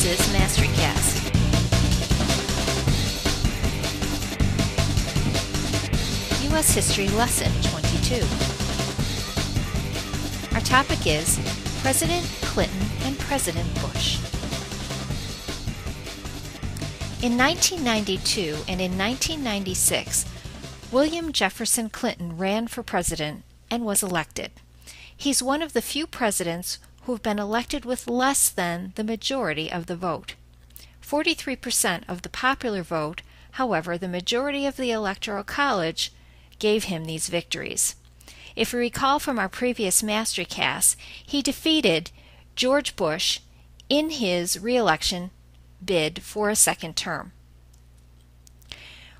This is MasteryCast. U.S. History Lesson 22. Our topic is President Clinton and President Bush. In 1992 and in 1996, William Jefferson Clinton ran for president and was elected. He's one of the few presidents who have been elected with less than the majority of the vote. 43% of the popular vote, however, the majority of the Electoral College gave him these victories. If we recall from our previous MasteryCast, he defeated George Bush in his reelection bid for a second term.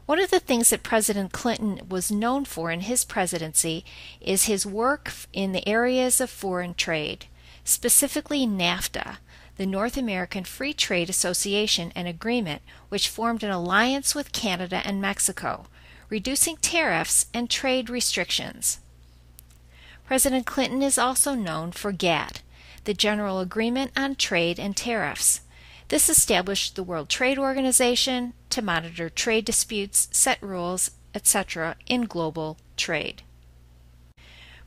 One of the things that President Clinton was known for in his presidency is his work in the areas of foreign trade, specifically NAFTA, the North American Free Trade Association and Agreement, which formed an alliance with Canada and Mexico, reducing tariffs and trade restrictions. President Clinton is also known for GATT, the General Agreement on Trade and Tariffs. This established the World Trade Organization to monitor trade disputes, set rules, etc. in global trade.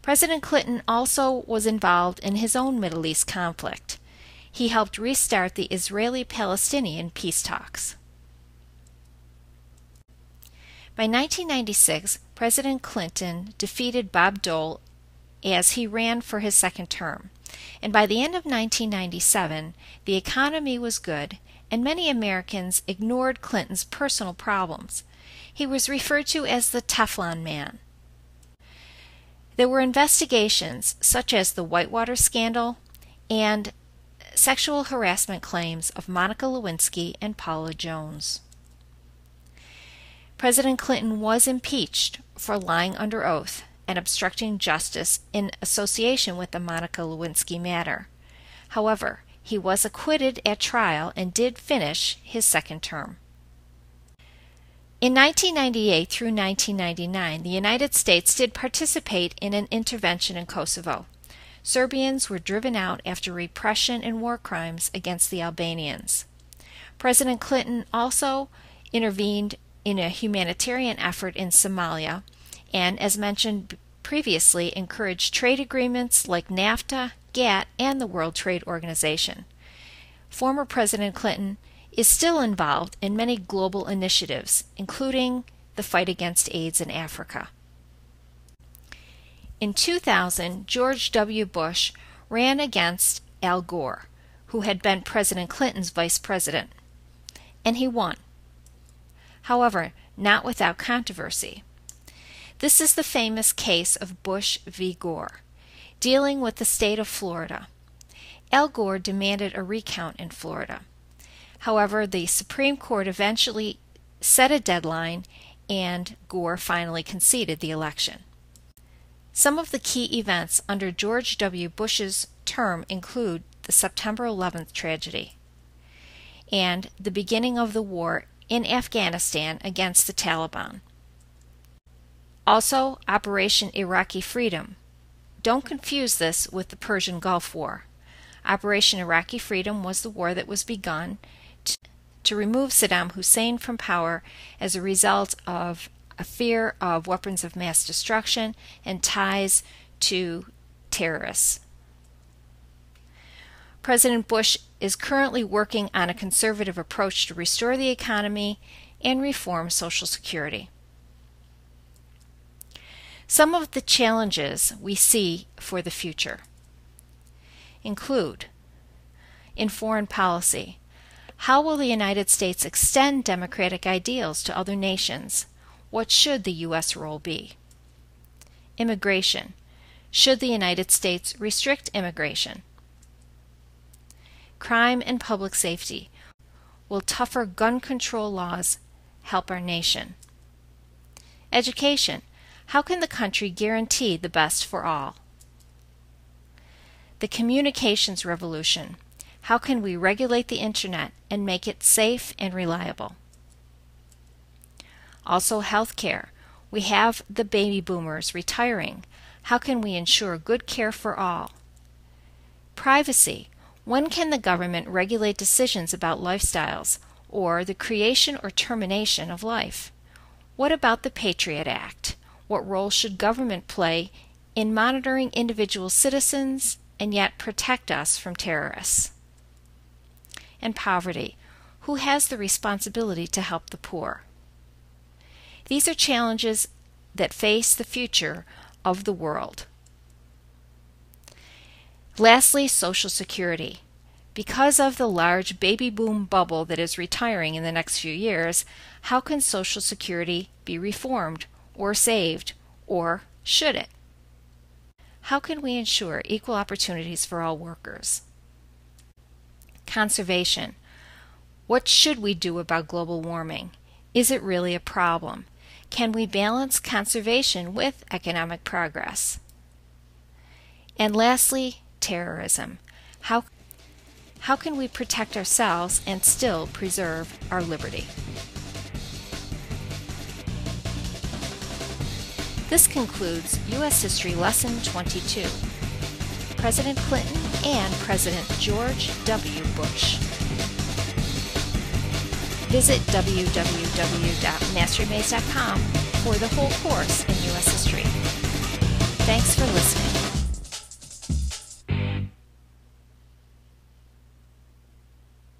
President Clinton also was involved in his own Middle East conflict. He helped restart the Israeli Palestinian peace talks. By 1996, President Clinton defeated Bob Dole as he ran for his second term and by the end of 1997, the economy was good, and many Americans ignored Clinton's personal problems. He was referred to as the Teflon Man. There were investigations, such as the Whitewater scandal and sexual harassment claims of Monica Lewinsky and Paula Jones. President Clinton was impeached for lying under oath and obstructing justice in association with the Monica Lewinsky matter. However, he was acquitted at trial and did finish his second term. In 1998 through 1999, the United States did participate in an intervention in Kosovo. Serbians were driven out after repression and war crimes against the Albanians. President Clinton also intervened in a humanitarian effort in Somalia and, as mentioned previously, encouraged trade agreements like NAFTA, GATT, and the World Trade Organization. Former President Clinton is still involved in many global initiatives, including the fight against AIDS in Africa. In 2000, George W. Bush ran against Al Gore, who had been President Clinton's vice president, and he won. However, not without controversy. This is the famous case of Bush v. Gore, dealing with the state of Florida. Al Gore demanded a recount in Florida. However, the Supreme Court eventually set a deadline and Gore finally conceded the election. Some of the key events under George W. Bush's term include the September 11th tragedy and the beginning of the war in Afghanistan against the Taliban. Also, Operation Iraqi Freedom. Don't confuse this with the Persian Gulf War. Operation Iraqi Freedom was the war that was begun to, remove Saddam Hussein from power as a result of a fear of weapons of mass destruction and ties to terrorists. President Bush is currently working on a conservative approach to restore the economy and reform Social Security. Some of the challenges we see for the future include in foreign policy, how will the United States extend democratic ideals to other nations? What should the U.S. role be? Immigration. Should the United States restrict immigration? Crime and public safety. Will tougher gun control laws help our nation? Education. How can the country guarantee the best for all? The communications revolution. How can we regulate the Internet and make it safe and reliable? Also, healthcare. We have the baby boomers retiring. How can we ensure good care for all? Privacy. When can the government regulate decisions about lifestyles or the creation or termination of life? What about the Patriot Act? What role should government play in monitoring individual citizens and yet protect us from terrorists? And poverty. Who has the responsibility to help the poor? These are challenges that face the future of the world. Lastly, Social Security. Because of the large baby boom bubble that is retiring in the next few years, how can Social Security be reformed or saved, or should it? How can we ensure equal opportunities for all workers? Conservation. What should we do about global warming? Is it really a problem? Can we balance conservation with economic progress? And lastly, terrorism. How, how can we protect ourselves and still preserve our liberty? This concludes U.S. History Lesson 22 President Clinton and President George W. Bush. Visit www.masterymaze.com for the whole course in U.S. history. Thanks for listening.